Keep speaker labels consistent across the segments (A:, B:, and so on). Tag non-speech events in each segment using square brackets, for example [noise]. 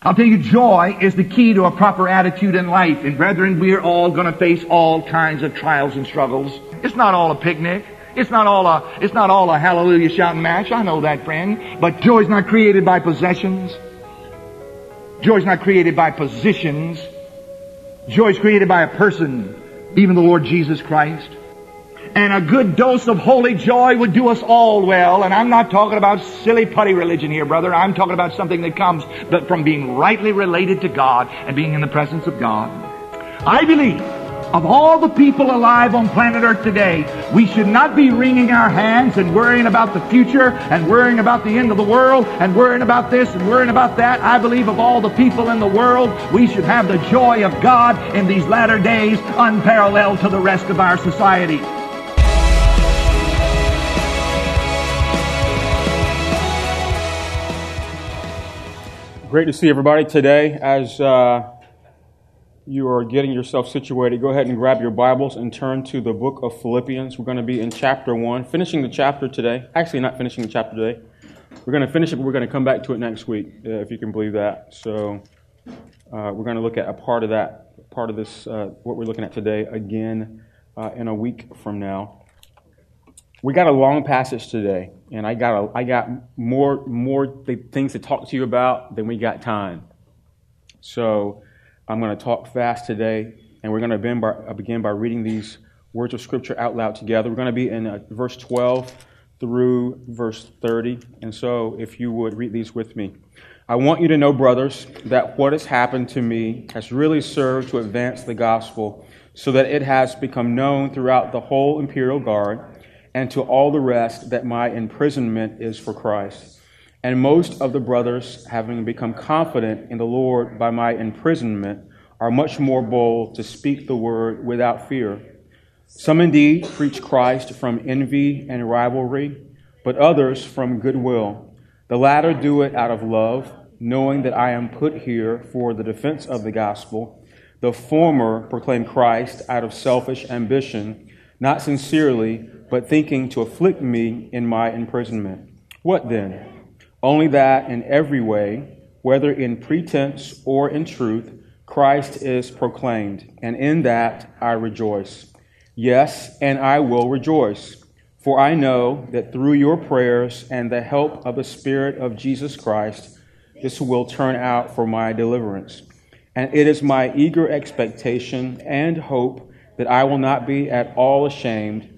A: I'll tell you, joy is the key to a proper attitude in life. And brethren, we're all going to face all kinds of trials and struggles. It's not all a picnic. It's not all a, it's not all a hallelujah shouting match. I know that, friend. But joy's not created by possessions. Joy's not created by positions. Joy's created by a person, even the Lord Jesus Christ. And a good dose of holy joy would do us all well. And I'm not talking about silly putty religion here, brother. I'm talking about something that comes but from being rightly related to God and being in the presence of God. I believe of all the people alive on planet Earth today, we should not be wringing our hands and worrying about the future and worrying about the end of the world and worrying about this and worrying about that. I believe of all the people in the world, we should have the joy of God in these latter days unparalleled to the rest of our society.
B: Great to see everybody today. As uh, you are getting yourself situated, go ahead and grab your Bibles and turn to the book of Philippians. We're going to be in chapter 1, finishing the chapter today. Actually, not finishing the chapter today. We're going to finish it, but we're going to come back to it next week, uh, if you can believe that. So, uh, we're going to look at a part of that, part of this, uh, what we're looking at today, again uh, in a week from now we got a long passage today, and I got a, I got more more things to talk to you about than we got time. So I'm going to talk fast today, and we're going to begin by, uh, begin by reading these words of Scripture out loud together. We're going to be in uh, verse 12 through verse 30, and so if you would read these with me. I want you to know, brothers, that what has happened to me has really served to advance the gospel, so that it has become known throughout the whole imperial guard and to all the rest that my imprisonment is for Christ. And most of the brothers, having become confident in the Lord by my imprisonment, are much more bold to speak the word without fear. Some indeed preach Christ from envy and rivalry, but others from goodwill. The latter do it out of love, knowing that I am put here for the defense of the gospel. The former proclaim Christ out of selfish ambition, not sincerely but thinking to afflict me in my imprisonment. What then? Only that in every way, whether in pretense or in truth, Christ is proclaimed, and in that I rejoice. Yes, and I will rejoice, for I know that through your prayers and the help of the Spirit of Jesus Christ, this will turn out for my deliverance. And it is my eager expectation and hope that I will not be at all ashamed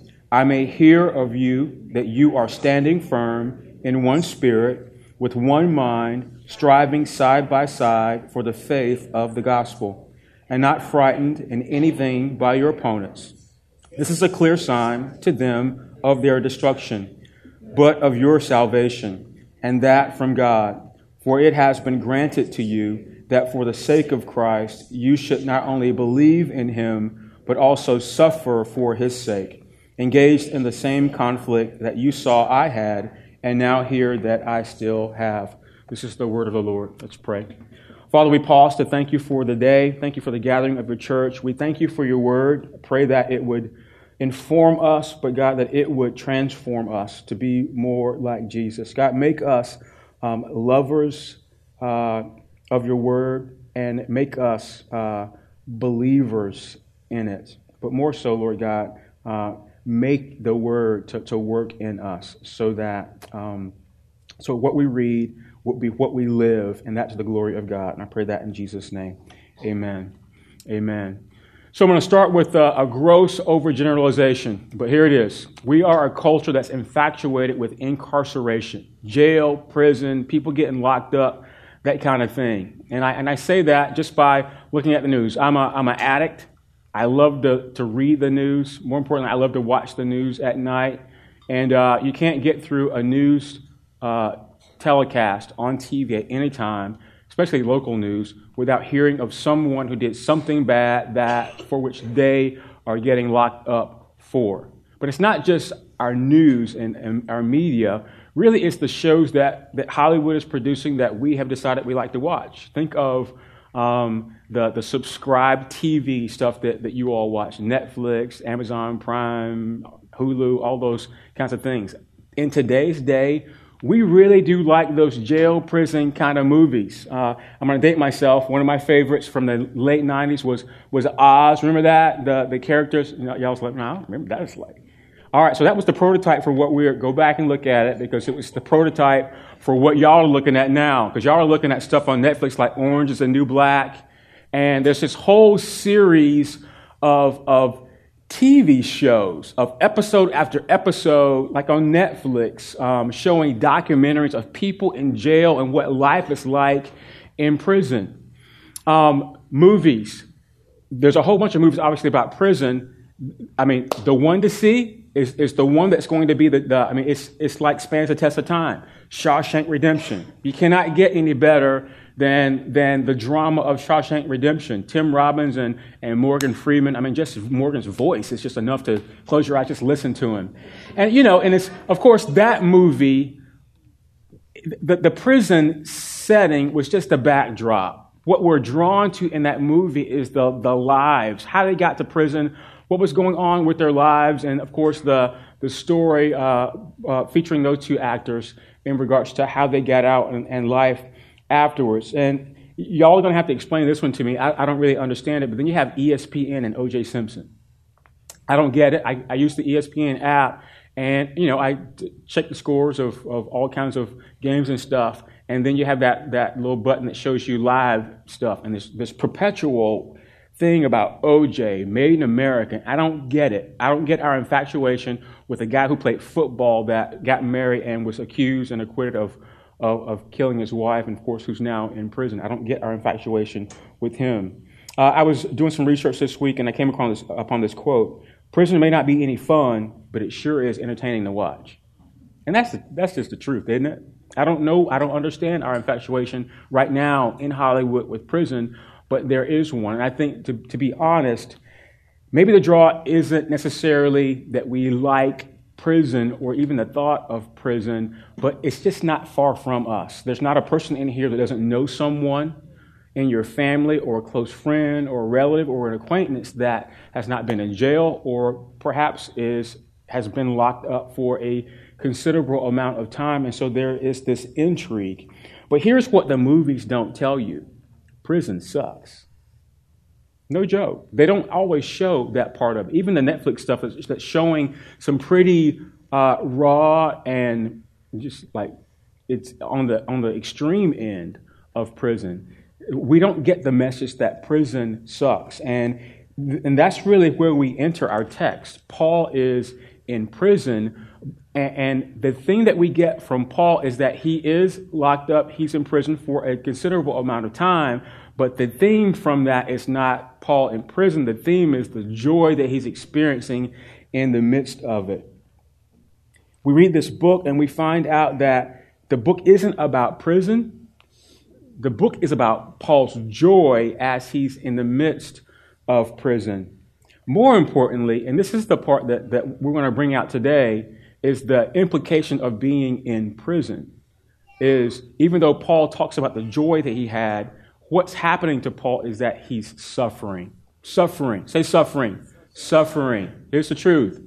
B: I may hear of you that you are standing firm in one spirit, with one mind, striving side by side for the faith of the gospel, and not frightened in anything by your opponents. This is a clear sign to them of their destruction, but of your salvation, and that from God. For it has been granted to you that for the sake of Christ you should not only believe in him, but also suffer for his sake engaged in the same conflict that you saw I had, and now hear that I still have. This is the word of the Lord. Let's pray. Father, we pause to thank you for the day. Thank you for the gathering of your church. We thank you for your word. Pray that it would inform us, but God, that it would transform us to be more like Jesus. God, make us um, lovers uh, of your word and make us uh, believers in it. But more so, Lord God, uh, make the word to, to work in us so that um, so what we read will be what we live and that's the glory of god and i pray that in jesus name Amen. Amen. So I'm going to start with a, a, gross overgeneralization, but here it is. We are a culture that's infatuated with incarceration, jail, prison, people getting locked up, that kind of thing. And I, and I say that just by looking at the news. I'm, a, I'm an addict. I love to, to read the news. More importantly, I love to watch the news at night. And uh, you can't get through a news uh, telecast on TV at any time especially local news, without hearing of someone who did something bad that for which they are getting locked up for. But it's not just our news and, and our media. Really, it's the shows that, that Hollywood is producing that we have decided we like to watch. Think of um, the, the subscribed TV stuff that, that you all watch Netflix, Amazon Prime, Hulu, all those kinds of things. In today's day, we really do like those jail prison kind of movies. Uh, I'm going to date myself. One of my favorites from the late 90s was, was Oz. Remember that? The, the characters, you know, y'all was like, no, remember that was like. All right, so that was the prototype for what we're, go back and look at it because it was the prototype for what y'all are looking at now. Because y'all are looking at stuff on Netflix like Orange is the New Black. And there's this whole series of, of TV shows of episode after episode, like on Netflix, um, showing documentaries of people in jail and what life is like in prison. Um, movies. There's a whole bunch of movies, obviously, about prison. I mean, the one to see is, is the one that's going to be the, the, I mean, it's, it's like spans the test of time. Shawshank Redemption. You cannot get any better than, than the drama of Shawshank Redemption. Tim Robbins and, and Morgan Freeman. I mean, just Morgan's voice is just enough to close your eyes, just listen to him. And, you know, and it's, of course, that movie, the, the prison setting was just a backdrop. What we're drawn to in that movie is the, the lives, how they got to prison, what was going on with their lives, and of course, the, the story uh, uh, featuring those two actors in regards to how they got out and, and life afterwards. And y'all are going to have to explain this one to me. I, I, don't really understand it. But then you have ESPN and OJ Simpson. I don't get it. I, I use the ESPN app, and you know I check the scores of, of all kinds of games and stuff. And then you have that, that little button that shows you live stuff. And this, this perpetual thing about OJ, made in America. I don't get it. I don't get our infatuation with a guy who played football that got married and was accused and acquitted of of, of killing his wife, and of course, who's now in prison. I don't get our infatuation with him. Uh, I was doing some research this week, and I came upon this, upon this quote Prison may not be any fun, but it sure is entertaining to watch. And that's, the, that's just the truth, isn't it? I don't know, I don't understand our infatuation right now in Hollywood with prison, but there is one. And I think, to, to be honest, maybe the draw isn't necessarily that we like prison or even the thought of prison, but it's just not far from us. There's not a person in here that doesn't know someone in your family or a close friend or a relative or an acquaintance that has not been in jail or perhaps is has been locked up for a considerable amount of time and so there is this intrigue. But here's what the movies don't tell you. Prison sucks. No joke. They don't always show that part of it. Even the Netflix stuff is that's showing some pretty uh, raw and just like it's on the on the extreme end of prison. We don't get the message that prison sucks, and and that's really where we enter our text. Paul is in prison, and, and the thing that we get from Paul is that he is locked up. He's in prison for a considerable amount of time, but the theme from that is not Paul in prison. The theme is the joy that he's experiencing in the midst of it. We read this book and we find out that the book isn't about prison. The book is about Paul's joy as he's in the midst of prison. More importantly, and this is the part that, that we're going to bring out today, is the implication of being in prison. Is even though Paul talks about the joy that he had, what's happening to Paul is that he's suffering. Suffering. Say suffering. Suffering. Here's the truth.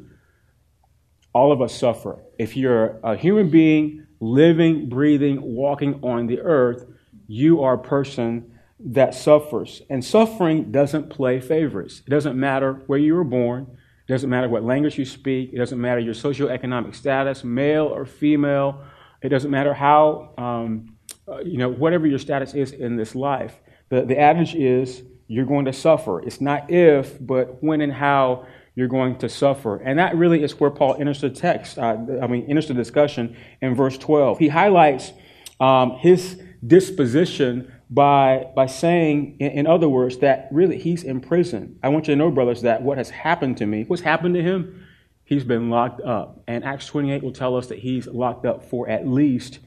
B: All of us suffer. If you're a human being living, breathing, walking on the earth, you are a person that suffers. And suffering doesn't play favorites. It doesn't matter where you were born. It doesn't matter what language you speak. It doesn't matter your socioeconomic status, male or female. It doesn't matter how um, uh, you know, whatever your status is in this life. The, the adage is you're going to suffer. It's not if, but when and how you're going to suffer. And that really is where Paul enters the text, uh, I mean, enters the discussion in verse 12. He highlights um, his disposition by, by saying, in, in other words, that really he's in prison. I want you to know, brothers, that what has happened to me, what's happened to him, he's been locked up. And Acts 28 will tell us that he's locked up for at least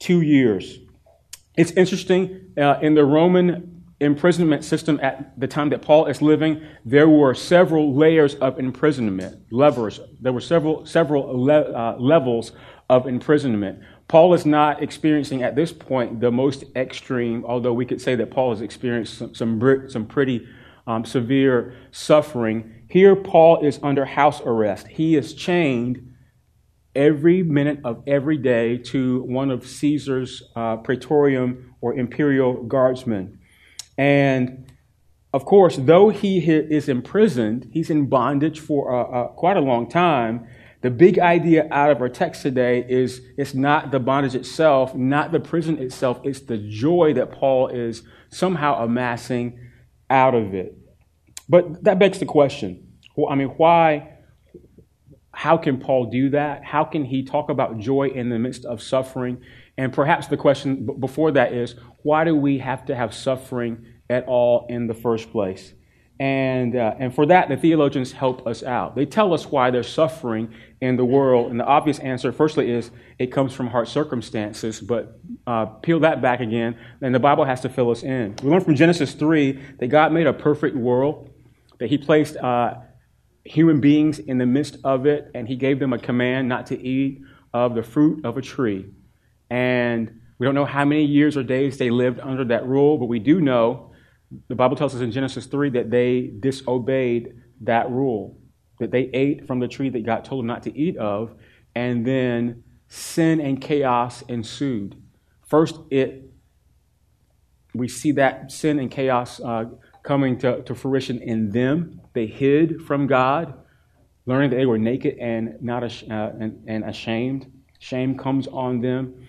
B: two years. It's interesting, uh, in the Roman imprisonment system at the time that Paul is living, there were several layers of imprisonment, levers. There were several, several le- uh, levels of imprisonment. Paul is not experiencing at this point the most extreme, although we could say that Paul has experienced some, some, some pretty um, severe suffering. Here, Paul is under house arrest. He is chained every minute of every day to one of Caesar's uh, praetorium or imperial guardsmen. And of course, though he is imprisoned, he's in bondage for a, a, quite a long time. The big idea out of our text today is it's not the bondage itself, not the prison itself, it's the joy that Paul is somehow amassing out of it. But that begs the question well, I mean, why? How can Paul do that? How can he talk about joy in the midst of suffering? And perhaps the question before that is why do we have to have suffering at all in the first place? And, uh, and for that, the theologians help us out. They tell us why there's suffering in the world. And the obvious answer, firstly, is it comes from hard circumstances. But uh, peel that back again, and the Bible has to fill us in. We learn from Genesis 3 that God made a perfect world, that He placed uh, human beings in the midst of it, and He gave them a command not to eat of the fruit of a tree. And we don't know how many years or days they lived under that rule, but we do know the Bible tells us in Genesis 3 that they disobeyed that rule, that they ate from the tree that God told them not to eat of, and then sin and chaos ensued. First, it we see that sin and chaos uh, coming to, to fruition in them. They hid from God, learning that they were naked and not uh, and, and ashamed. Shame comes on them.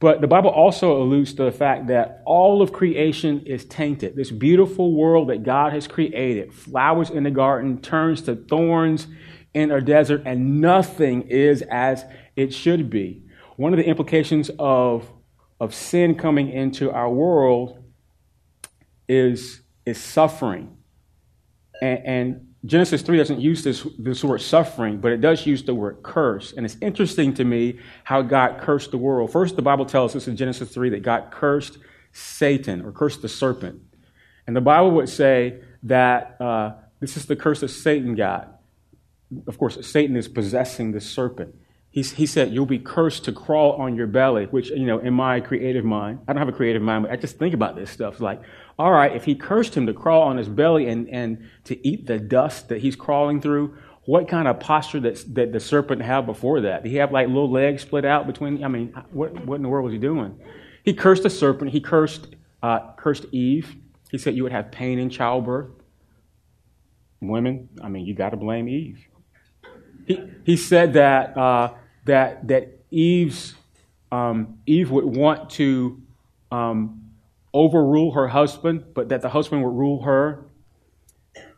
B: But the Bible also alludes to the fact that all of creation is tainted. This beautiful world that God has created, flowers in the garden, turns to thorns in a desert, and nothing is as it should be. One of the implications of, of sin coming into our world is, is suffering. And, and Genesis 3 doesn't use this, this word suffering, but it does use the word curse. And it's interesting to me how God cursed the world. First, the Bible tells us in Genesis 3 that God cursed Satan or cursed the serpent. And the Bible would say that uh, this is the curse that Satan got. Of course, Satan is possessing the serpent. He, he said, You'll be cursed to crawl on your belly, which, you know, in my creative mind, I don't have a creative mind, but I just think about this stuff. Like, all right, if he cursed him to crawl on his belly and, and to eat the dust that he's crawling through, what kind of posture that, that the serpent had before that? Did he have like little legs split out between? I mean, what, what in the world was he doing? He cursed the serpent. He cursed, uh, cursed Eve. He said you would have pain in childbirth. Women, I mean, you got to blame Eve. He, he said that, uh, that, that Eve's, um, Eve would want to um, overrule her husband, but that the husband would rule her.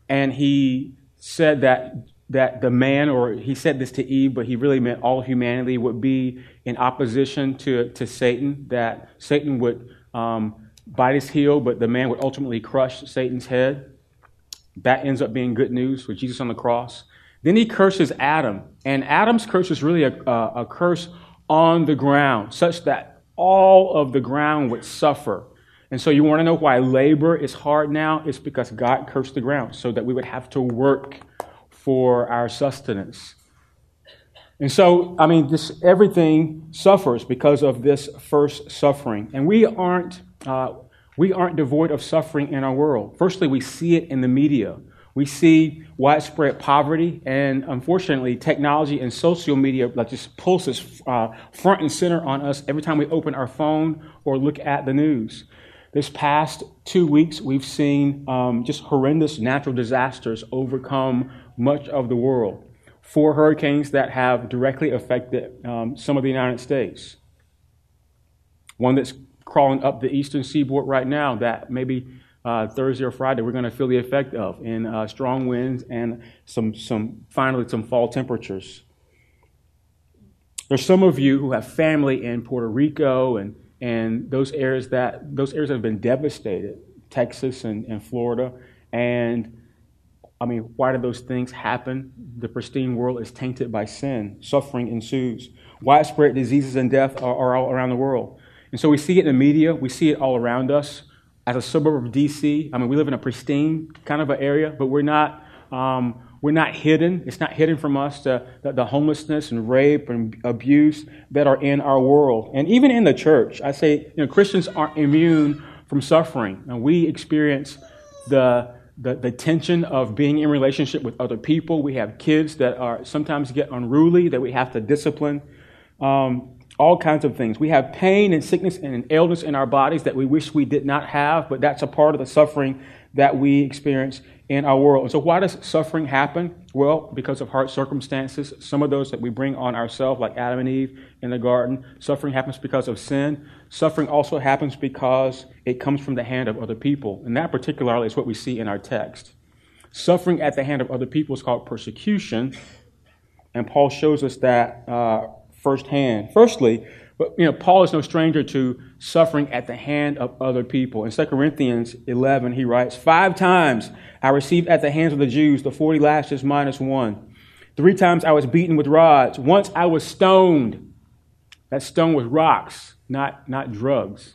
B: And he said that that the man, or he said this to Eve, but he really meant all humanity would be in opposition to, to Satan, that Satan would um, bite his heel, but the man would ultimately crush Satan's head. That ends up being good news with Jesus on the cross. Then he curses Adam, and Adam's curse is really a, a, a curse on the ground, such that all of the ground would suffer. And so you want to know why labor is hard now? It's because God cursed the ground so that we would have to work for our sustenance. And so, I mean, this everything suffers because of this first suffering. And we aren't, uh, we aren't devoid of suffering in our world. Firstly, we see it in the media. We see widespread poverty, and unfortunately, technology and social media like just pulses uh, front and center on us every time we open our phone or look at the news. This past two weeks, we've seen um, just horrendous natural disasters overcome much of the world. Four hurricanes that have directly affected um, some of the United States. One that's crawling up the eastern seaboard right now that maybe uh, Thursday or Friday, we're going to feel the effect of in uh, strong winds and some, some, finally, some fall temperatures. There's some of you who have family in Puerto Rico and, and those areas that those areas have been devastated, Texas and, and Florida. And I mean, why do those things happen? The pristine world is tainted by sin. Suffering ensues. Widespread diseases and death are, are all around the world. And so we see it in the media, we see it all around us. As a suburb of DC, I mean, we live in a pristine kind of an area, but we're not. Um, we're not hidden. It's not hidden from us the, the, the, homelessness and rape and abuse that are in our world. And even in the church, I say, you know, Christians aren't immune from suffering. And we experience the, the, the tension of being in relationship with other people. We have kids that are sometimes get unruly that we have to discipline. Um, all kinds of things. We have pain and sickness and illness in our bodies that we wish we did not have, but that's a part of the suffering that we experience in our world. And so, why does suffering happen? Well, because of hard circumstances. Some of those that we bring on ourselves, like Adam and Eve in the garden. Suffering happens because of sin. Suffering also happens because it comes from the hand of other people. And that, particularly, is what we see in our text. Suffering at the hand of other people is called persecution. And Paul shows us that uh, firsthand. Firstly, you know, Paul is no stranger to suffering at the hand of other people. In 2 Corinthians 11, he writes, Five times I received at the hands of the Jews the 40 lashes minus one. Three times I was beaten with rods. Once I was stoned. That stone was rocks, not, not drugs.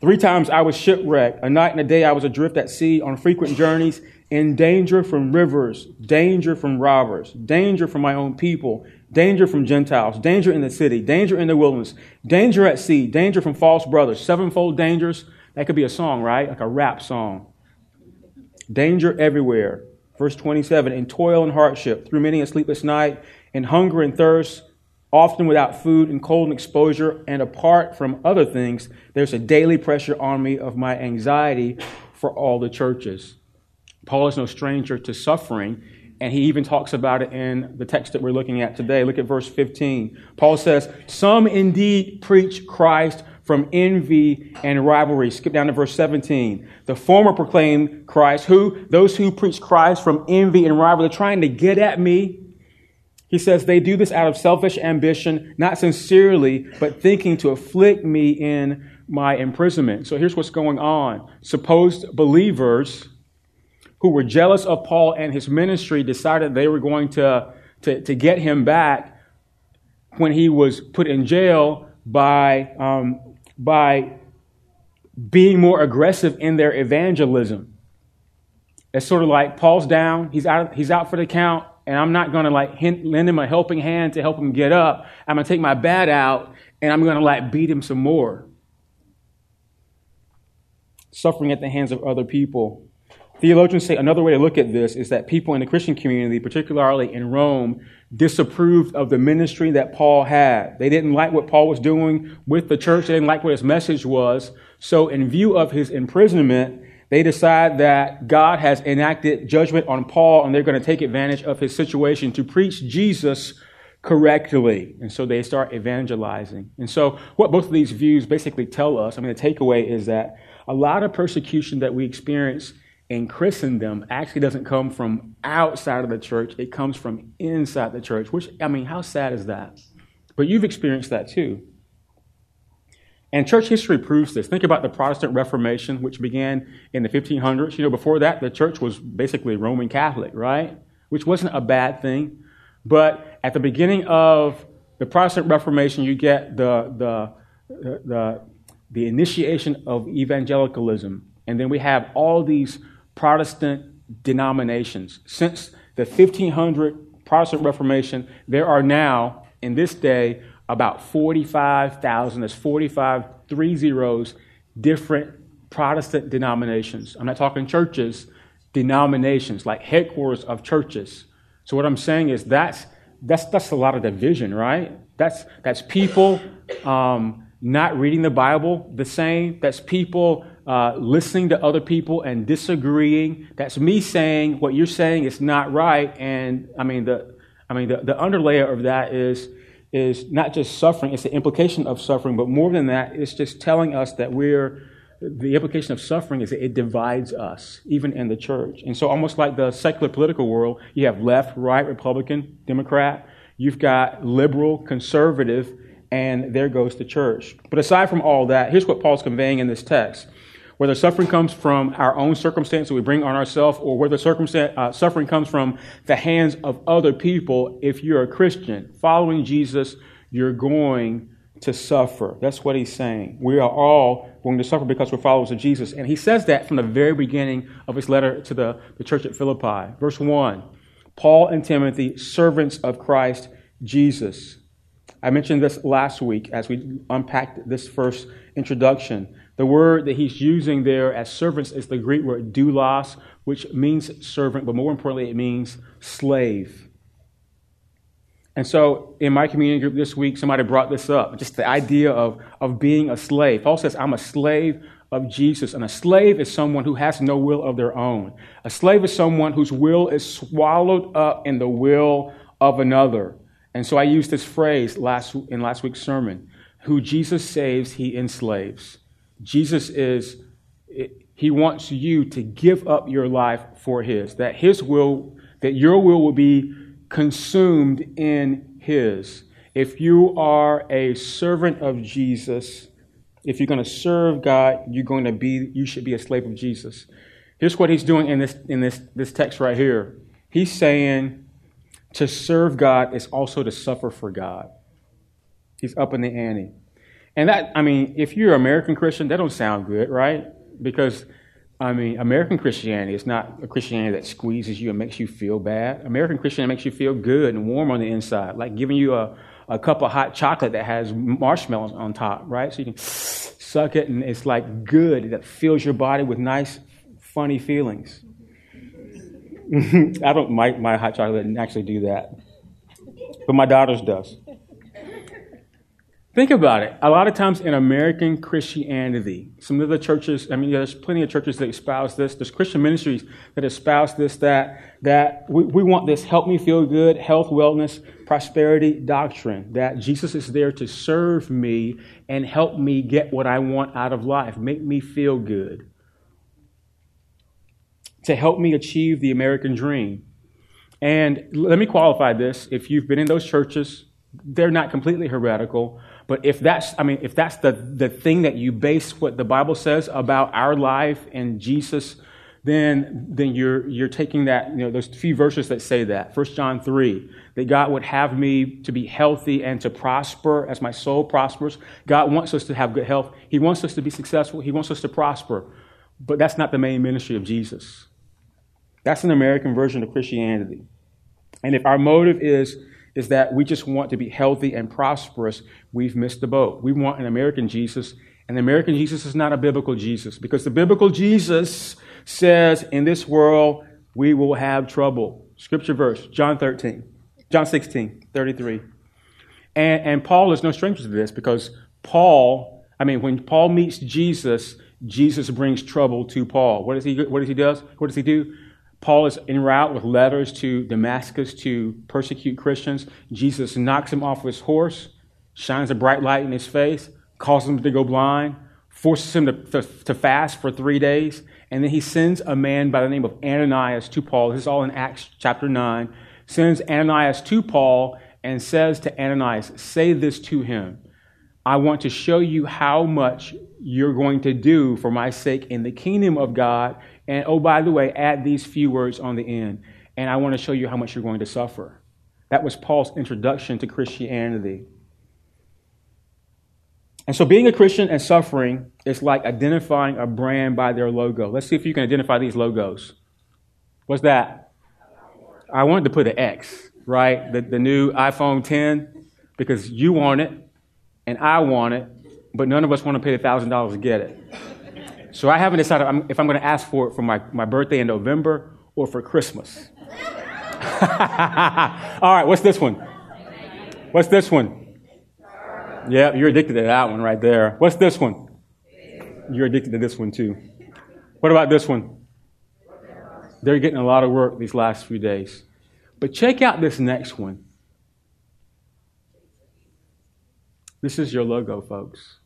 B: Three times I was shipwrecked. A night and a day I was adrift at sea on frequent journeys, in danger from rivers, danger from robbers, danger from my own people, danger from Gentiles, danger in the city, danger in the wilderness, danger at sea, danger from false brothers, sevenfold dangers. That could be a song, right? Like a rap song. Danger everywhere. Verse 27 In toil and hardship, through many a sleepless night, in hunger and thirst, often without food and cold and exposure, and apart from other things, there's a daily pressure on me of my anxiety for all the churches. Paul is no stranger to suffering, and he even talks about it in the text that we're looking at today. Look at verse 15. Paul says, Some indeed preach Christ from envy and rivalry. Skip down to verse 17. The former proclaim Christ, who, those who preach Christ from envy and rivalry, trying to get at me. He says they do this out of selfish ambition, not sincerely, but thinking to afflict me in my imprisonment. So here's what's going on. Supposed believers who were jealous of Paul and his ministry decided they were going to, to, to get him back when he was put in jail by, um, by being more aggressive in their evangelism. It's sort of like Paul's down, he's out, he's out for the count, and I'm not going to like lend him a helping hand to help him get up. I'm going to take my bat out and I'm going to like beat him some more. Suffering at the hands of other people. Theologians say another way to look at this is that people in the Christian community, particularly in Rome, disapproved of the ministry that Paul had. They didn't like what Paul was doing with the church. They didn't like what his message was. So, in view of his imprisonment, they decide that God has enacted judgment on Paul and they're going to take advantage of his situation to preach Jesus correctly. And so they start evangelizing. And so, what both of these views basically tell us, I mean, the takeaway is that a lot of persecution that we experience in Christendom actually doesn't come from outside of the church, it comes from inside the church, which, I mean, how sad is that? But you've experienced that too. And church history proves this. Think about the Protestant Reformation, which began in the 1500s. You know, before that, the church was basically Roman Catholic, right? Which wasn't a bad thing. But at the beginning of the Protestant Reformation, you get the, the, the, the initiation of evangelicalism. And then we have all these Protestant denominations. Since the 1500 Protestant Reformation, there are now, in this day, about 45,000, that's 45, three zeros, different Protestant denominations. I'm not talking churches, denominations, like headquarters of churches. So what I'm saying is that's, that's, that's a lot of division, right? That's, that's people um, not reading the Bible the same. That's people uh, listening to other people and disagreeing. That's me saying what you're saying is not right. And I mean, the, I mean, the, the underlayer of that is, is not just suffering, it's the implication of suffering, but more than that, it's just telling us that we're, the implication of suffering is that it divides us, even in the church. And so, almost like the secular political world, you have left, right, Republican, Democrat, you've got liberal, conservative, and there goes the church. But aside from all that, here's what Paul's conveying in this text. Whether suffering comes from our own circumstance that we bring on ourselves, or whether circumstance, uh, suffering comes from the hands of other people, if you're a Christian following Jesus, you're going to suffer. That's what he's saying. We are all going to suffer because we're followers of Jesus. And he says that from the very beginning of his letter to the, the church at Philippi. Verse 1 Paul and Timothy, servants of Christ Jesus. I mentioned this last week as we unpacked this first introduction. The word that he's using there as servants is the Greek word doulos, which means servant, but more importantly, it means slave. And so in my community group this week, somebody brought this up just the idea of, of being a slave. Paul says, I'm a slave of Jesus. And a slave is someone who has no will of their own. A slave is someone whose will is swallowed up in the will of another. And so I used this phrase last, in last week's sermon who Jesus saves, he enslaves. Jesus is, he wants you to give up your life for his, that his will, that your will will be consumed in His. If you are a servant of Jesus, if you're going to serve God, you're going to be, you should be a slave of Jesus. Here's what he's doing in this, in this, this text right here. He's saying to serve God is also to suffer for God. He's up in the ante. And that, I mean, if you're American Christian, that don't sound good, right? Because I mean, American Christianity is not a Christianity that squeezes you and makes you feel bad. American Christianity makes you feel good and warm on the inside, like giving you a, a cup of hot chocolate that has marshmallows on top, right? So you can suck it and it's like good that fills your body with nice, funny feelings. [laughs] I don't, my, my hot chocolate didn't actually do that, but my daughter's does. Think about it. A lot of times in American Christianity, some of the churches, I mean, there's plenty of churches that espouse this. There's Christian ministries that espouse this, that, that we, we want this help me feel good, health, wellness, prosperity doctrine, that Jesus is there to serve me and help me get what I want out of life, make me feel good, to help me achieve the American dream. And let me qualify this. If you've been in those churches, they're not completely heretical but if that's, I mean, if that's the, the thing that you base what the Bible says about our life and Jesus, then, then you're, you're taking that, you know, those few verses that say that. 1 John 3, that God would have me to be healthy and to prosper as my soul prospers. God wants us to have good health. He wants us to be successful. He wants us to prosper. But that's not the main ministry of Jesus. That's an American version of Christianity. And if our motive is is that we just want to be healthy and prosperous, we've missed the boat. We want an American Jesus, and the American Jesus is not a biblical Jesus because the biblical Jesus says in this world we will have trouble. Scripture verse, John 13, John 16, 33. And, and Paul is no stranger to this because Paul, I mean, when Paul meets Jesus, Jesus brings trouble to Paul. What does he, what does he do? What does he do? Paul is en route with letters to Damascus to persecute Christians. Jesus knocks him off his horse, shines a bright light in his face, causes him to go blind, forces him to, to, to, fast for three days, and then he sends a man by the name of Ananias to Paul. This is all in Acts chapter 9. Sends Ananias to Paul and says to Ananias, Say this to him. I want to show you how much you're going to do for my sake in the kingdom of God and oh, by the way, add these few words on the end. And I want to show you how much you're going to suffer. That was Paul's introduction to Christianity. And so being a Christian and suffering is like identifying a brand by their logo. Let's see if you can identify these logos. What's that? I wanted to put an X, right? The, the new iPhone 10, because you want it and I want it, but none of us want to pay $1,000 to get it. So I haven't decided if I'm going to ask for it for my, my birthday in November or for Christmas. [laughs] All right, what's this one? What's this one? Yeah, you're addicted to that one right there. What's this one? You're addicted to this one too. What about this one? They're getting a lot of work these last few days. But check out this next one. This is your logo, folks.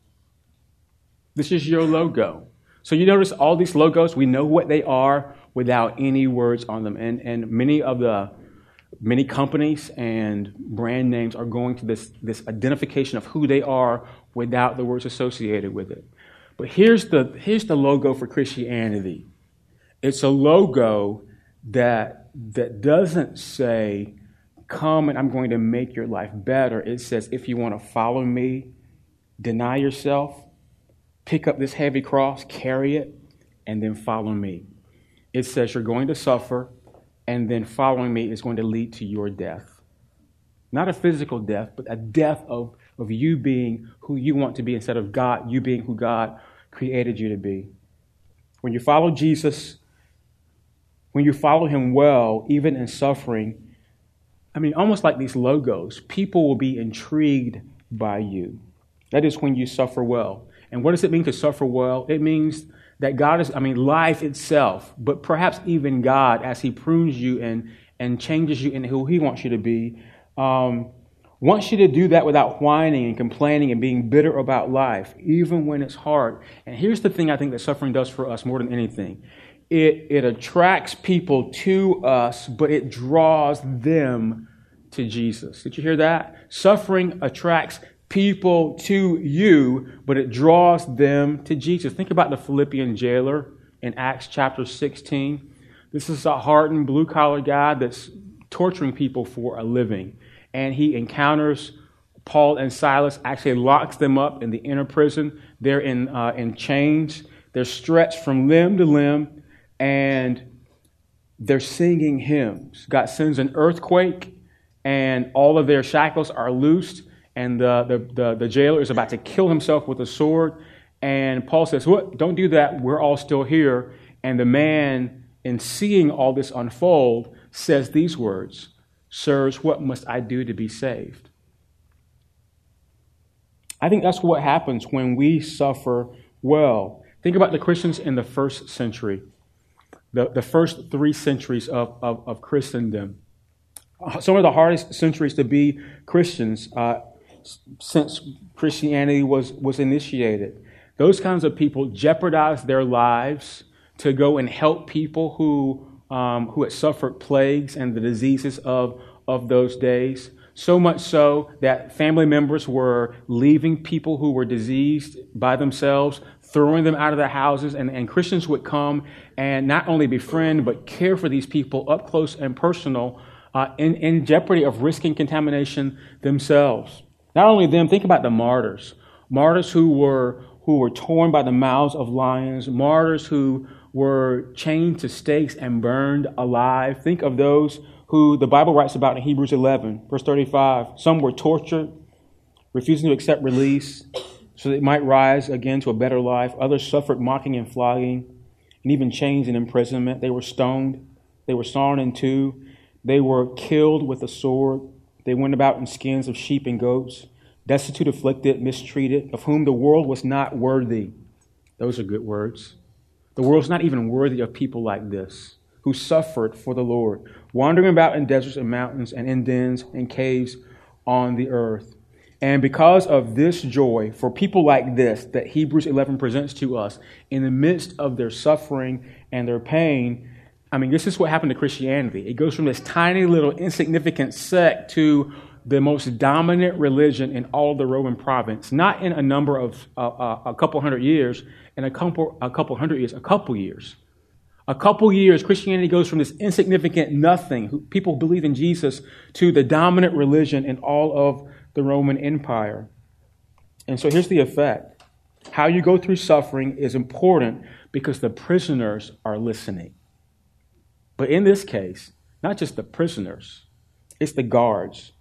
B: This is your logo. So you notice all these logos, we know what they are without any words on them. And, and many of the many companies and brand names are going to this, this identification of who they are without the words associated with it. But here's the, here's the logo for Christianity. It's a logo that, that doesn't say, come and I'm going to make your life better. It says, if you want to follow me, deny yourself, pick up this heavy cross, carry it, and then follow me. It says you're going to suffer, and then following me is going to lead to your death. Not a physical death, but a death of, of you being who you want to be instead of God, you being who God created you to be. When you follow Jesus, when you follow him well, even in suffering, I mean, almost like these logos, people will be intrigued by you. That is when you suffer well. And what does it mean to suffer well? It means that God is, I mean, life itself, but perhaps even God, as He prunes you and, and changes you into who He wants you to be, um, wants you to do that without whining and complaining and being bitter about life, even when it's hard. And here's the thing I think that suffering does for us more than anything it, it attracts people to us, but it draws them to Jesus. Did you hear that? Suffering attracts people to you, but it draws them to Jesus. Think about the Philippian jailer in Acts chapter 16. This is a hardened blue collar guy that's torturing people for a living. And he encounters Paul and Silas, actually locks them up in the inner prison. They're in, uh, in chains, they're stretched from limb to limb, and they're singing hymns. God sends an earthquake, and all of their shackles are loosed and the, the, the, the, jailer is about to kill himself with a sword. And Paul says, What? Don't do that. We're all still here. And the man, in seeing all this unfold, says these words Sirs, what must I do to be saved? I think that's what happens when we suffer well. Think about the Christians in the first century, the, the first three centuries of, of, of Christendom. Some of the hardest centuries to be Christians. Uh, since Christianity was, was initiated. Those kinds of people jeopardized their lives to go and help people who, um, who had suffered plagues and the diseases of, of those days. So much so that family members were leaving people who were diseased by themselves, throwing them out of their houses, and, and Christians would come and not only befriend, but care for these people up close and personal uh, in, in jeopardy of risking contamination themselves. Not only them, think about the martyrs. Martyrs who were, who were torn by the mouths of lions, martyrs who were chained to stakes and burned alive. Think of those who the Bible writes about in Hebrews 11, verse 35. Some were tortured, refusing to accept release so they might rise again to a better life. Others suffered mocking and flogging, and even chains and imprisonment. They were stoned, they were sawn in two, they were killed with a sword. They went about in skins of sheep and goats, destitute, afflicted, mistreated, of whom the world was not worthy. Those are good words. The world's not even worthy of people like this, who suffered for the Lord, wandering about in deserts and mountains and in dens and caves on the earth. And because of this joy for people like this that Hebrews 11 presents to us, in the midst of their suffering and their pain, I mean, this is what happened to Christianity. It goes from this tiny little insignificant sect to the most dominant religion in all the Roman province, not in a number of uh, uh, a couple hundred years, in a couple, a couple hundred years, a couple years. A couple years, Christianity goes from this insignificant nothing, people believe in Jesus, to the dominant religion in all of the Roman Empire. And so here's the effect how you go through suffering is important because the prisoners are listening. But in this case, not just the prisoners, it's the guards.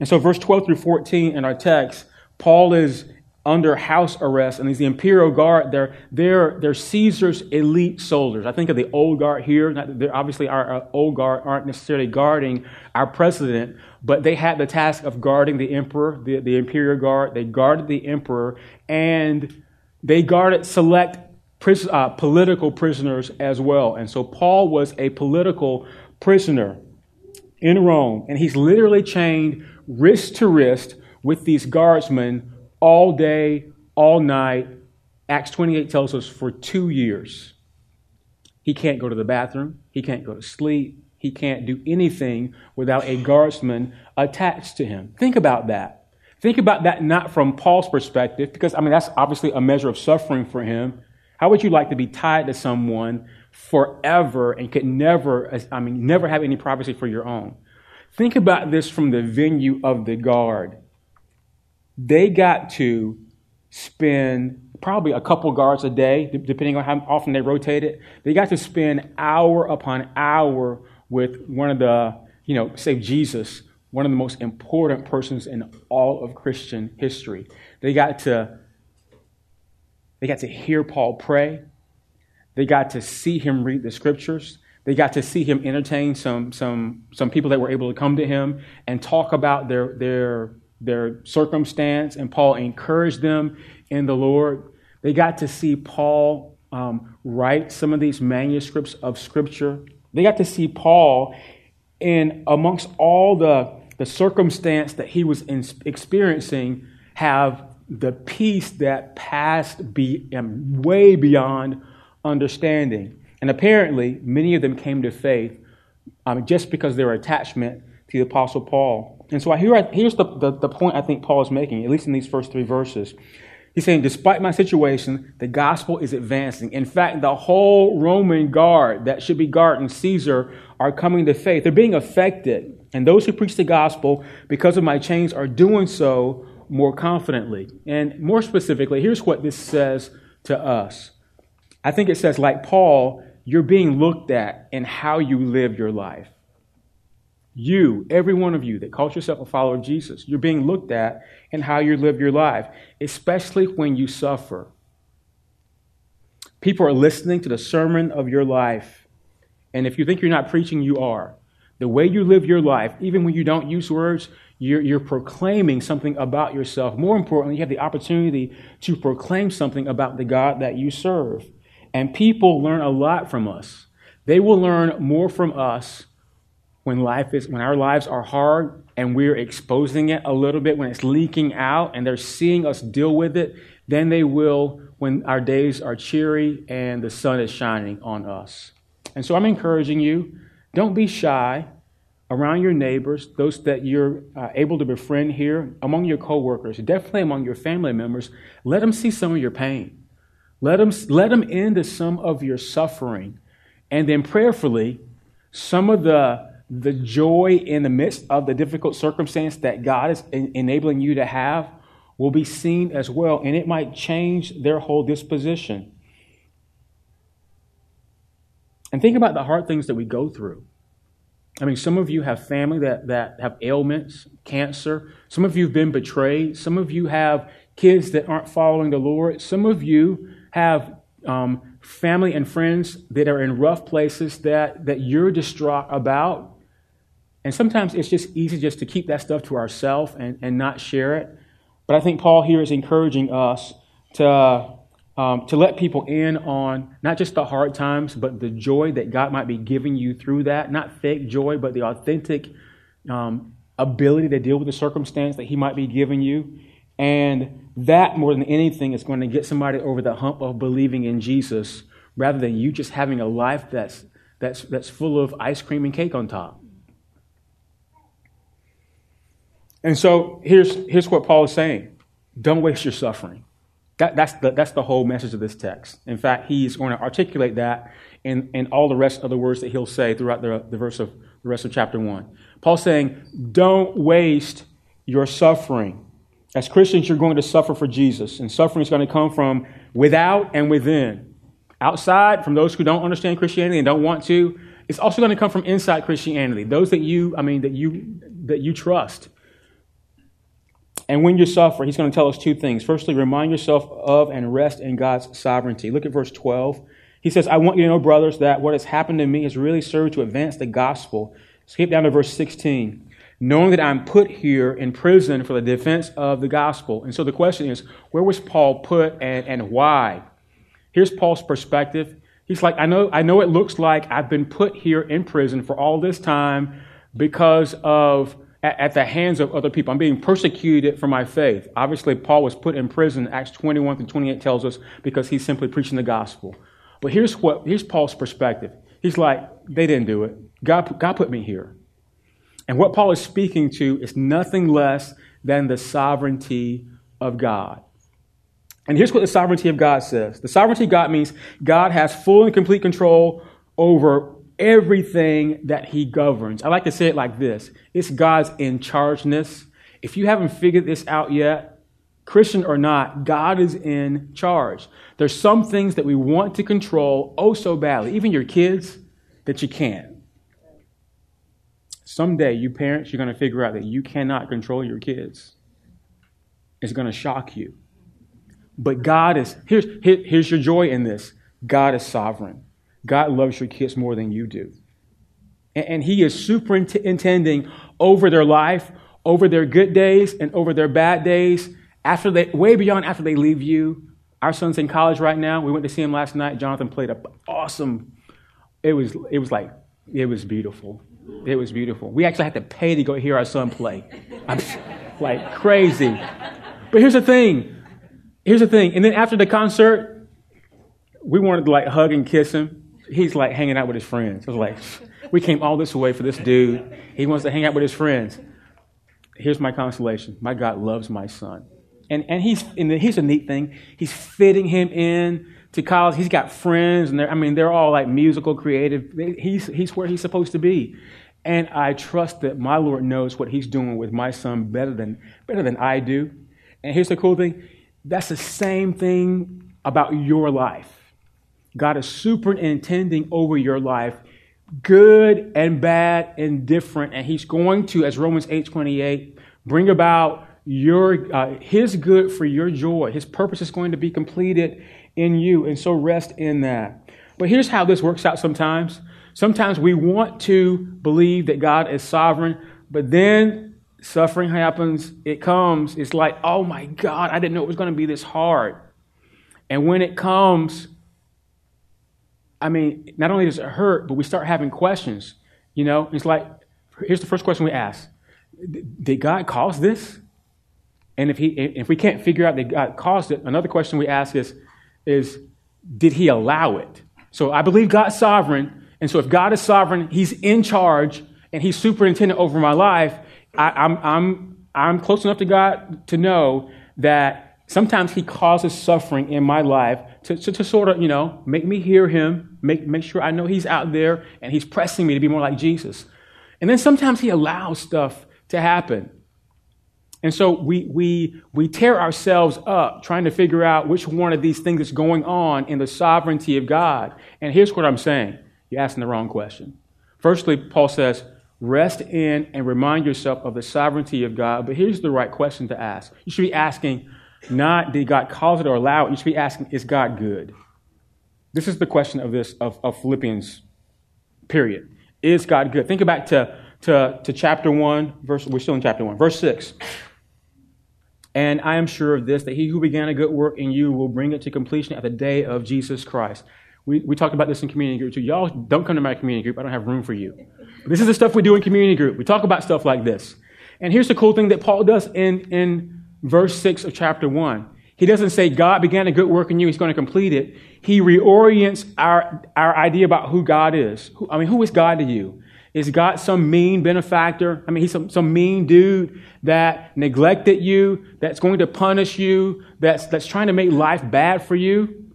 B: And so, verse 12 through 14 in our text, Paul is under house arrest, and he's the imperial guard. They're, they're, they're Caesar's elite soldiers. I think of the old guard here. They're obviously, our, old guard aren't necessarily guarding our president, but they had the task of guarding the emperor, the, the imperial guard. They guarded the emperor, and they guarded select pris- uh, political prisoners as well. And so Paul was a political prisoner in Rome, and he's literally chained wrist to wrist with these guardsmen all day, all night, Acts 28 tells us for two years, he can't go to the bathroom, he can't go to sleep, he can't do anything without a guardsman attached to him. Think about that. Think about that not from Paul's perspective, because I mean, that's obviously a measure of suffering for him. How would you like to be tied to someone forever and could never, I mean, never have any privacy for your own? Think about this from the venue of the guard. They got to spend probably a couple guards a day, depending on how often they rotated. They got to spend hour upon hour with one of the, you know, say Jesus, one of the most important persons in all of Christian history. They got to they got to hear Paul pray. They got to see him read the scriptures. They got to see him entertain some, some, some people that were able to come to him and talk about their, their, their circumstance. And Paul encouraged them in the Lord. They got to see Paul um, write some of these manuscripts of Scripture. They got to see Paul in amongst all the, the circumstance that he was in, experiencing have the peace that passed be, um, way beyond understanding. And apparently, many of them came to faith um, just because their attachment to the Apostle Paul. And so here, here's the, the, the point I think Paul is making, at least in these first three verses. He's saying, despite my situation, the gospel is advancing. In fact, the whole Roman guard that should be guarding Caesar are coming to faith. They're being affected. And those who preach the gospel, because of my chains, are doing so more confidently. And more specifically, here's what this says to us. I think it says, like Paul, you're being looked at in how you live your life. You, every one of you that calls yourself a follower of Jesus, you're being looked at in how you live your life, especially when you suffer. People are listening to the sermon of your life. And if you think you're not preaching, you are. The way you live your life, even when you don't use words, you're, you're, proclaiming something about yourself. More importantly, you have the opportunity to proclaim something about the God that you serve. And people learn a lot from us. They will learn more from us when life is when our lives are hard and we're exposing it a little bit when it's leaking out and they're seeing us deal with it than they will when our days are cheery and the sun is shining on us. And so I'm encouraging you, don't be shy around your neighbors, those that you're uh, able to befriend here, among your coworkers, definitely among your family members. Let them see some of your pain. Let them, let them into some of your suffering. And then prayerfully, some of the the joy in the midst of the difficult circumstance that God is enabling you to have will be seen as well, and it might change their whole disposition. And think about the hard things that we go through. I mean, some of you have family that, that have ailments, cancer. Some of you have been betrayed. Some of you have kids that aren't following the Lord. Some of you have um, family and friends that are in rough places that, that you're distraught about. And sometimes it's just easy just to keep that stuff to ourselves and, and not share it. But I think Paul here is encouraging us to, um, to let people in on not just the hard times, but the joy that God might be giving you through that. Not fake joy, but the authentic um, ability to deal with the circumstance that He might be giving you. And that, more than anything, is going to get somebody over the hump of believing in Jesus rather than you just having a life that's, that's, that's full of ice cream and cake on top. And so here's, here's what Paul is saying don't waste your suffering. That, that's, the, that's the whole message of this text. In fact, he's going to articulate that in, in all the rest of the words that he'll say throughout the, the, verse of, the rest of chapter 1. Paul's saying, don't waste your suffering. As Christians, you're going to suffer for Jesus, and suffering is going to come from without and within. Outside, from those who don't understand Christianity and don't want to, it's also going to come from inside Christianity. Those that you, I mean, that you that you trust. And when you suffer, he's going to tell us two things. Firstly, remind yourself of and rest in God's sovereignty. Look at verse 12. He says, I want you to know, brothers, that what has happened to me has really served to advance the gospel. Skip down to verse 16. Knowing that I'm put here in prison for the defense of the gospel. And so the question is, where was Paul put and, and why? Here's Paul's perspective. He's like, I know, I know it looks like I've been put here in prison for all this time because of at, at, the hands of other people. I'm being persecuted for my faith. Obviously, Paul was put in prison, Acts 21 through 28 tells us, because he's simply preaching the gospel. But here's what here's Paul's perspective. He's like, they didn't do it. God, God put me here. And what Paul is speaking to is nothing less than the sovereignty of God. And here's what the sovereignty of God says the sovereignty of God means God has full and complete control over everything that he governs. I like to say it like this it's God's in chargeness. If you haven't figured this out yet, Christian or not, God is in charge. There's some things that we want to control oh so badly, even your kids, that you can't. Someday, you parents, you're going to figure out that you cannot control your kids. It's going to shock you. But God is, here's, here, here's your joy in this God is sovereign. God loves your kids more than you do. And, and He is superintending over their life, over their good days, and over their bad days, after they, way beyond after they leave you. Our son's in college right now. We went to see him last night. Jonathan played an awesome, it was, it was like, it was beautiful. It was beautiful. We actually had to pay to go hear our son play. [laughs] I'm like crazy. But here's the thing. Here's the thing. And then after the concert, we wanted to like hug and kiss him. He's like hanging out with his friends. I was like, we came all this way for this dude. He wants to hang out with his friends. Here's my consolation. My God loves my son. And, and he's, and here's a neat thing. He's fitting him in to college. He's got friends, and I mean, they're all like musical, creative. He's, he's where he's supposed to be. And I trust that my Lord knows what he's doing with my son better than, better than I do. And here's the cool thing that's the same thing about your life. God is superintending over your life, good and bad and different. And he's going to, as Romans 8 28, bring about your, uh, his good for your joy. His purpose is going to be completed in you. And so rest in that. But here's how this works out sometimes. Sometimes we want to believe that God is sovereign, but then suffering happens, it comes. It's like, oh my God, I didn't know it was going to be this hard. And when it comes, I mean, not only does it hurt, but we start having questions. You know, it's like, here's the first question we ask Did God cause this? And if, he, if we can't figure out that God caused it, another question we ask is, is did he allow it? So I believe God's sovereign. And so if God is sovereign, he's in charge and he's superintendent over my life, I, I'm, I'm, I'm close enough to God to know that sometimes he causes suffering in my life to, to, to, sort of, you know, make me hear him, make, make sure I know he's out there and he's pressing me to be more like Jesus. And then sometimes he allows stuff to happen. And so we, we, we tear ourselves up trying to figure out which one of these things is going on in the sovereignty of God. And here's what I'm saying you're asking the wrong question. Firstly, Paul says, rest in and remind yourself of the sovereignty of God. But here's the right question to ask. You should be asking, not did God cause it or allow it? You should be asking, is God good? This is the question of this, of, of Philippians, period. Is God good? Think back to, to, to chapter 1, verse, we're still in chapter 1, verse 6. And I am sure of this, that he who began a good work in you will bring it to completion at the day of Jesus Christ. We, we talked about this in community group too. Y'all don't come to my community group. I don't have room for you. This is the stuff we do in community group. We talk about stuff like this. And here's the cool thing that Paul does in, in verse 6 of chapter 1. He doesn't say God began a good work in you, he's going to complete it. He reorients our, our idea about who God is. I mean, who is God to you? Is God some mean benefactor? I mean, he's some, some mean dude that neglected you, that's going to punish you, that's, that's trying to make life bad for you.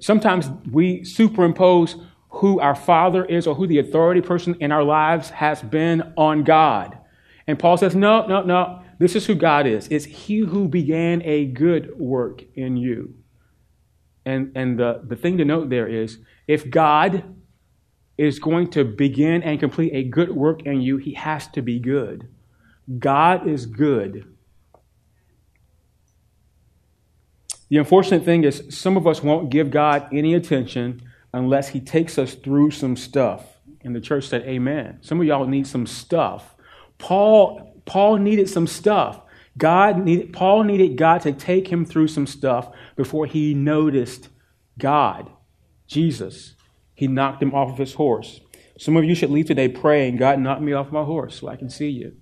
B: Sometimes we superimpose who our father is or who the authority person in our lives has been on God. And Paul says, no, no, no. This is who God is. It's He who began a good work in you. And, and the, the thing to note there is if God is going to begin and complete a good work in you, he has to be good. God is good. The unfortunate thing is, some of us won't give God any attention unless he takes us through some stuff. And the church said, Amen. Some of y'all need some stuff. Paul, Paul needed some stuff. God needed, Paul needed God to take him through some stuff before he noticed God, Jesus he knocked him off of his horse. Some of you should leave today praying, God, knock me off my horse so I can see you.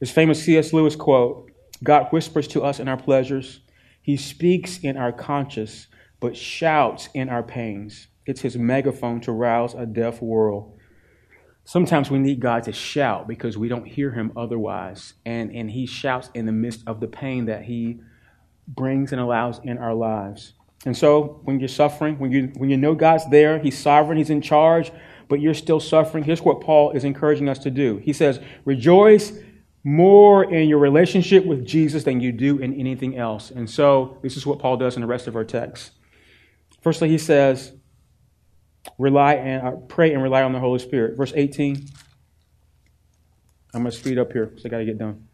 B: This famous C.S. Lewis quote God whispers to us in our pleasures, He speaks in our conscience, but shouts in our pains. It's His megaphone to rouse a deaf world. Sometimes we need God to shout because we don't hear Him otherwise. And, and He shouts in the midst of the pain that He brings and allows in our lives. And so when you're suffering, when you, when you know God's there, He's sovereign, He's in charge, but you're still suffering, here's what Paul is encouraging us to do. He says, Rejoice more in your relationship with Jesus than you do in anything else. And so this is what Paul does in the rest of our text. Firstly, he says, rely and uh, pray and rely on the Holy Spirit. Verse 18. I'm going to speed up here because I got to get done.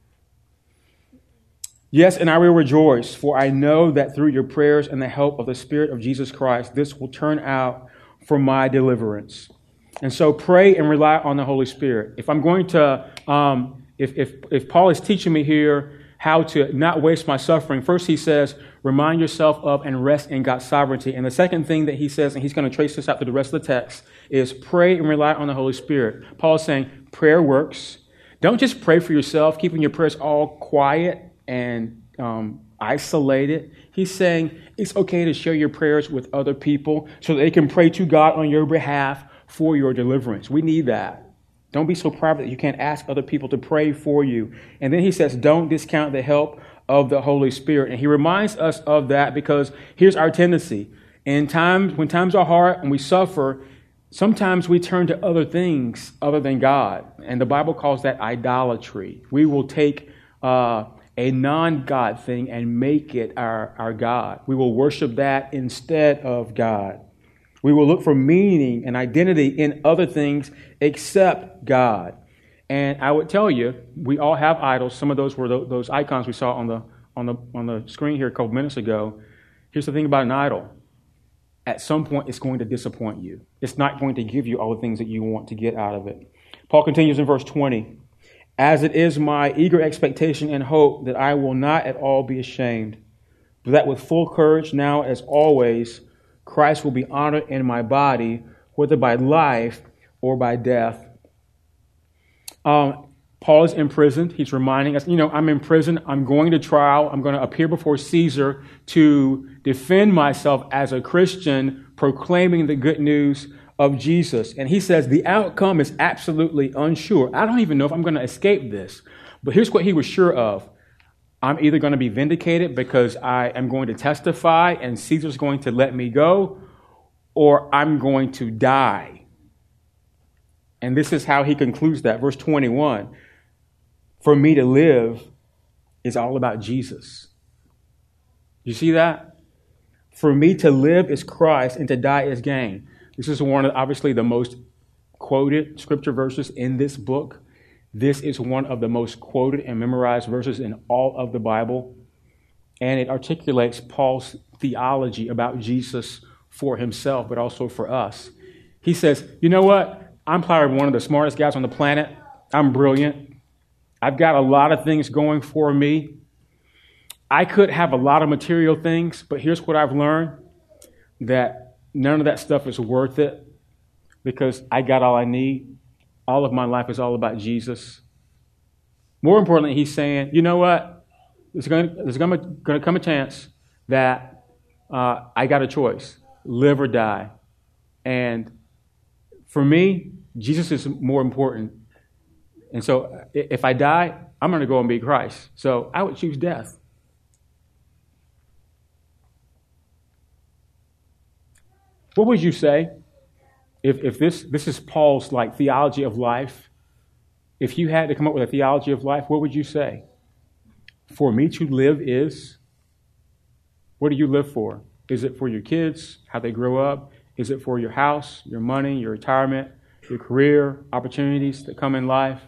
B: Yes, and I will rejoice, for I know that through your prayers and the help of the Spirit of Jesus Christ, this will turn out for my deliverance. And so pray and rely on the Holy Spirit. If I'm going to, um, if, if, if Paul is teaching me here how to not waste my suffering, first he says, remind yourself of and rest in God's sovereignty. And the second thing that he says, and he's going to trace this out through the rest of the text, is pray and rely on the Holy Spirit. Paul is saying prayer works. Don't just pray for yourself, keeping your prayers all quiet and um, isolated. He's saying it's okay to share your prayers with other people so they can pray to God on your behalf for your deliverance. We need that. Don't be so private that you can't ask other people to pray for you. And then he says, don't discount the help of the Holy Spirit. And he reminds us of that because here's our tendency. In times, when times are hard and we suffer, sometimes we turn to other things other than God. And the Bible calls that idolatry. We will take uh, a non God thing and make it our, our God. We will worship that instead of God. We will look for meaning and identity in other things except God. And I would tell you, we all have idols. Some of those were those icons we saw on the, on the, on the screen here a couple minutes ago. Here's the thing about an idol at some point, it's going to disappoint you. It's not going to give you all the things that you want to get out of it. Paul continues in verse 20 As it is my eager expectation and hope that I will not at all be ashamed, but that with full courage, now as always, Christ will be honored in my body, whether by life or by death. Um, Paul is imprisoned. He's reminding us, you know, I'm in prison. I'm going to trial. I'm going to appear before Caesar to defend myself as a Christian, proclaiming the good news of Jesus. And he says the outcome is absolutely unsure. I don't even know if I'm going to escape this. But here's what he was sure of I'm either going to be vindicated because I am going to testify and Caesar's going to let me go, or I'm going to die. And this is how he concludes that. Verse 21 For me to live is all about Jesus. You see that? For me to live is Christ and to die is gain. This is one of obviously the most quoted scripture verses in this book. This is one of the most quoted and memorized verses in all of the Bible. And it articulates Paul's theology about Jesus for himself, but also for us. He says, You know what? I'm probably one of the smartest guys on the planet. I'm brilliant. I've got a lot of things going for me. I could have a lot of material things, but here's what I've learned that none of that stuff is worth it because I got all I need. All of my life is all about Jesus. More importantly, he's saying, you know what? There's going to, come a chance that uh, I got a choice live or die. And for me, Jesus is more important. And so if I die, I'm going to go and be Christ. So I would choose death. What would you say if, if this, this is Paul's like theology of life? If you had to come up with a theology of life, what would you say? For me to live is, what do you live for? Is it for your kids, how they grow up? Is it for your house, your money, your retirement? your career, opportunities that come in life.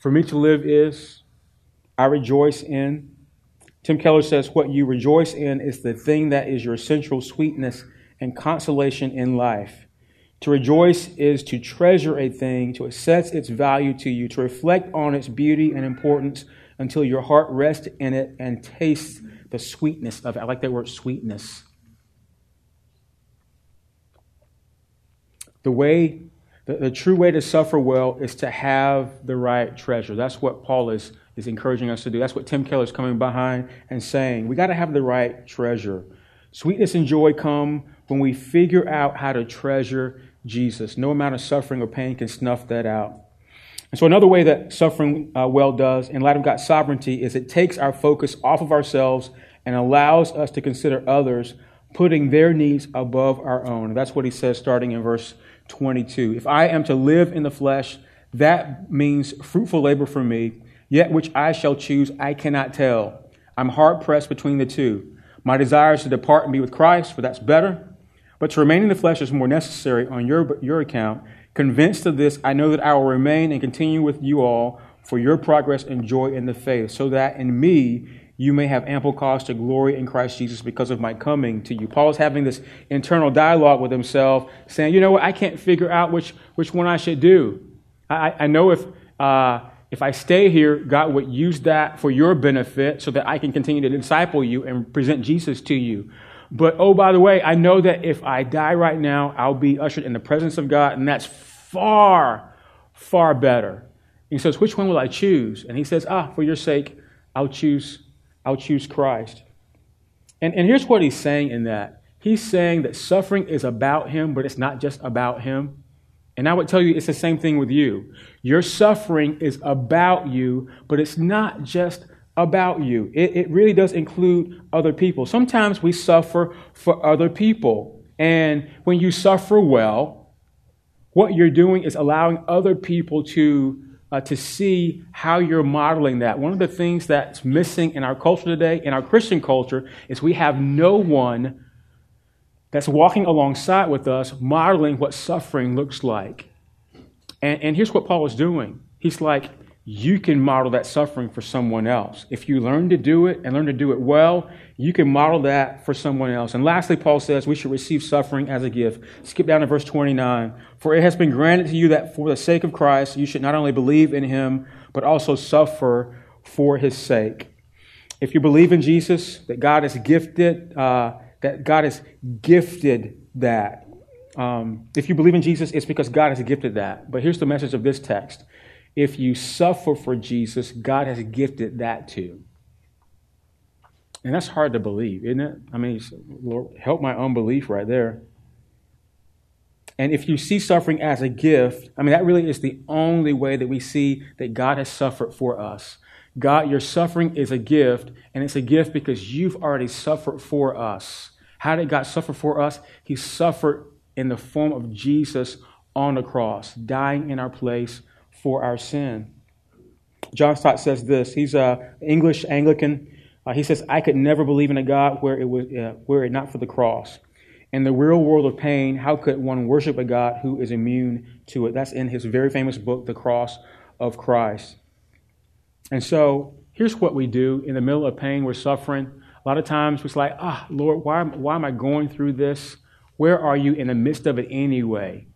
B: For me to live is I rejoice in. Tim Keller says, What you rejoice in is the thing that is your central sweetness and consolation in life. To rejoice is to treasure a thing, to assess its value to you, to reflect on its beauty and importance until your heart rests in it and tastes the sweetness of it. I like that word sweetness. The way, The, the true way to suffer well is to have the right treasure. That's what Paul is, is encouraging us to do. That's what Tim Keller is coming behind and saying. We got to have the right treasure. Sweetness and joy come when we figure out how to treasure Jesus. No amount of suffering or pain can snuff that out. And so, another way that suffering uh, well does, in light of God's sovereignty, is it takes our focus off of ourselves and allows us to consider others, putting their needs above our own. And that's what he says starting in verse 22. If I am to live in the flesh, that means fruitful labor for me, yet which I shall choose, I cannot tell. I'm hard pressed between the two. My desire is to depart and be with Christ, for that's better. But to remain in the flesh is more necessary on your, your account. Convinced of this, I know that I will remain and continue with you all for your progress and joy in the faith, so that in me you may have ample cause to glory in Christ Jesus because of my coming to you. Paul is having this internal dialogue with himself, saying, you know what, I can't figure out which, which one I should do. I, I know if, uh, if I stay here, God would use that for your benefit so that I can continue to disciple you and present Jesus to you. But oh, by the way, I know that if I die right now, I'll be ushered in the presence of God, and that's far, far better. he says, Which one will I choose? And he says, Ah, for your sake, I'll choose I'll choose Christ. And, and here's what he's saying in that he's saying that suffering is about him, but it's not just about him. And I would tell you it's the same thing with you. Your suffering is about you, but it's not just about you. It, it really does include other people. Sometimes we suffer for other people. And when you suffer well, what you're doing is allowing other people to uh, to see how you're modeling that. One of the things that's missing in our culture today, in our Christian culture, is we have no one that's walking alongside with us modeling what suffering looks like. And, and here's what Paul is doing he's like, you can model that suffering for someone else. If you learn to do it and learn to do it well, you can model that for someone else. And lastly, Paul says we should receive suffering as a gift. Skip down to verse 29. For it has been granted to you that for the sake of Christ, you should not only believe in him, but also suffer for his sake. If you believe in Jesus, that God has gifted, uh, that God has gifted that. Um, if you believe in Jesus, it's because God has gifted that. But here's the message of this text if you suffer for Jesus, God has gifted that too. And that's hard to believe, isn't it? I mean, Lord, help my unbelief right there. And if you see suffering as a gift, I mean, that really is the only way that we see that God has suffered for us. God, your suffering is a gift, and it's a gift because you've already suffered for us. How did God suffer for us? He suffered in the form of Jesus on the cross, dying in our place for our sin. John Stott says this. He's an English Anglican. Uh, he says, I could never believe in a God where it was uh, were it not for the cross. In the real world of pain, how could one worship a God who is immune to it? That's in his very famous book, The Cross of Christ. And so here's what we do in the middle of pain, we're suffering. A lot of times it's like, ah, Lord, why, why am I going through this? Where are you in the midst of it anyway?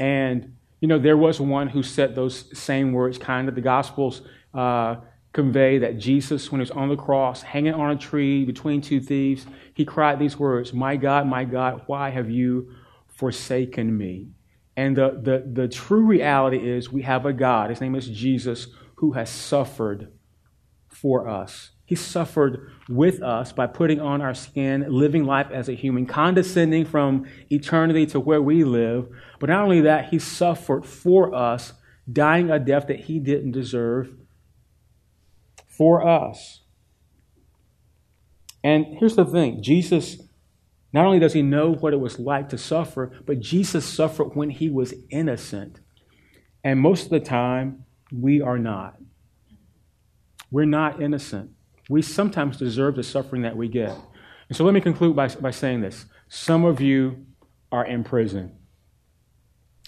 B: And you know, there was one who said those same words, kind of. The Gospels uh, convey that Jesus, when he was on the cross, hanging on a tree between two thieves, he cried these words My God, my God, why have you forsaken me? And the, the, the true reality is we have a God, his name is Jesus, who has suffered for us. He suffered with us by putting on our skin, living life as a human, condescending from eternity to where we live. But not only that, he suffered for us, dying a death that he didn't deserve for us. And here's the thing Jesus, not only does he know what it was like to suffer, but Jesus suffered when he was innocent. And most of the time, we are not. We're not innocent we sometimes deserve the suffering that we get. And so let me conclude by, by saying this. Some of you are in prison.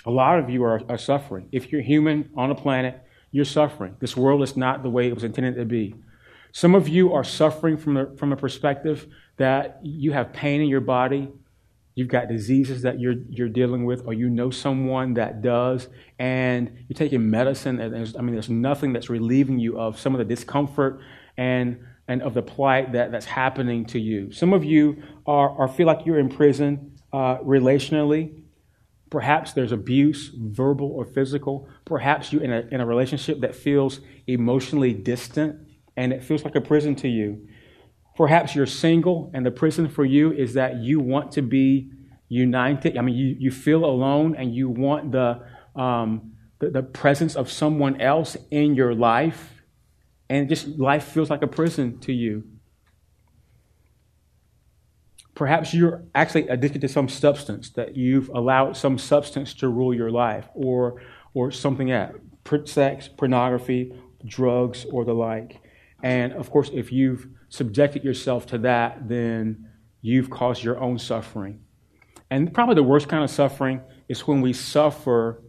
B: A lot of you are, are suffering. If you're human on a planet, you're suffering. This world is not the way it was intended to be. Some of you are suffering from a, from a perspective that you have pain in your body, you've got diseases that you're, you're dealing with, or you know someone that does, and you're taking medicine. And I mean, there's nothing that's relieving you of some of the discomfort and, and of the plight that, that's happening to you. Some of you are, are feel like you're in prison uh, relationally. Perhaps there's abuse, verbal or physical. Perhaps you're in a, in a relationship that feels emotionally distant and it feels like a prison to you. Perhaps you're single and the prison for you is that you want to be united. I mean, you, you feel alone and you want the, um, the, the presence of someone else in your life. And just life feels like a prison to you. Perhaps you're actually addicted to some substance, that you've allowed some substance to rule your life, or, or something else sex, pornography, drugs, or the like. And of course, if you've subjected yourself to that, then you've caused your own suffering. And probably the worst kind of suffering is when we suffer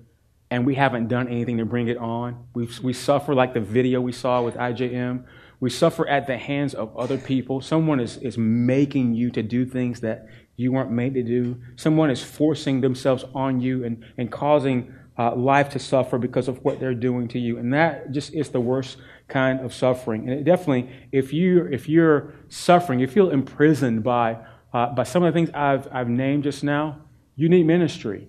B: and we haven't done anything to bring it on. We, we suffer like the video we saw with IJM, we suffer at the hands of other people. Someone is, is making you to do things that you weren't made to do. Someone is forcing themselves on you and, and causing uh, life to suffer because of what they're doing to you. And that just is the worst kind of suffering. And definitely, if, you, if you're suffering, you feel imprisoned by, uh, by some of the things I've, I've named just now, you need ministry.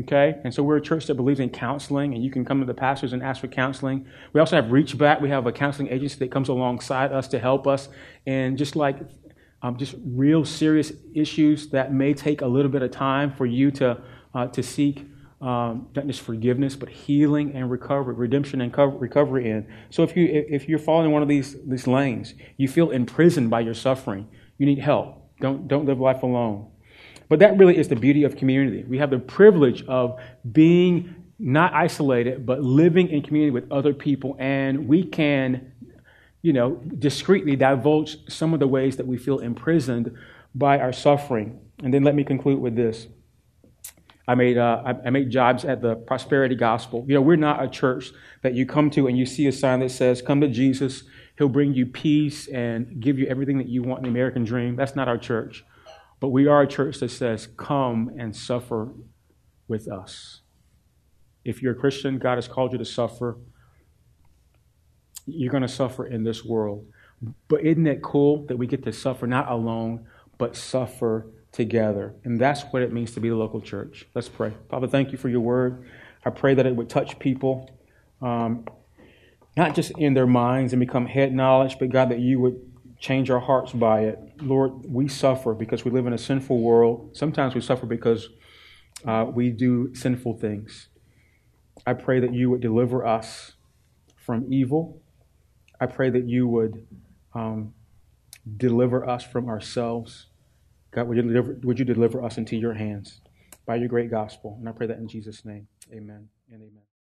B: Okay? And so we're a church that believes in counseling, and you can come to the pastors and ask for counseling. We also have Reach Back. We have a counseling agency that comes alongside us to help us. And just like um, just real serious issues that may take a little bit of time for you to, uh, to seek um, not just forgiveness, but healing and recovery, redemption and recovery in. So if, you, if you're following one of these, these lanes, you feel imprisoned by your suffering, you need help. Don't, don't live life alone. But that really is the beauty of community. We have the privilege of being not isolated, but living in community with other people, and we can, you know, discreetly divulge some of the ways that we feel imprisoned by our suffering. And then let me conclude with this. I made, uh, I made jobs at the Prosperity Gospel. You know, we're not a church that you come to and you see a sign that says, Come to Jesus, He'll bring you peace and give you everything that you want in the American dream. That's not our church. But we are a church that says, come and suffer with us. If you're a Christian, God has called you to suffer. You're going to suffer in this world. But isn't it cool that we get to suffer not alone, but suffer together? And that's what it means to be the local church. Let's pray. Father, thank you for your word. I pray that it would touch people, um, not just in their minds and become head knowledge, but God, that you would change our hearts by it. Lord, we suffer because we live in a sinful world. Sometimes we suffer because uh, we do sinful things. I pray that you would deliver us from evil. I pray that you would um, deliver us from ourselves. God, would you, deliver, would you deliver us into your hands by your great gospel? And I pray that in Jesus' name. Amen and amen.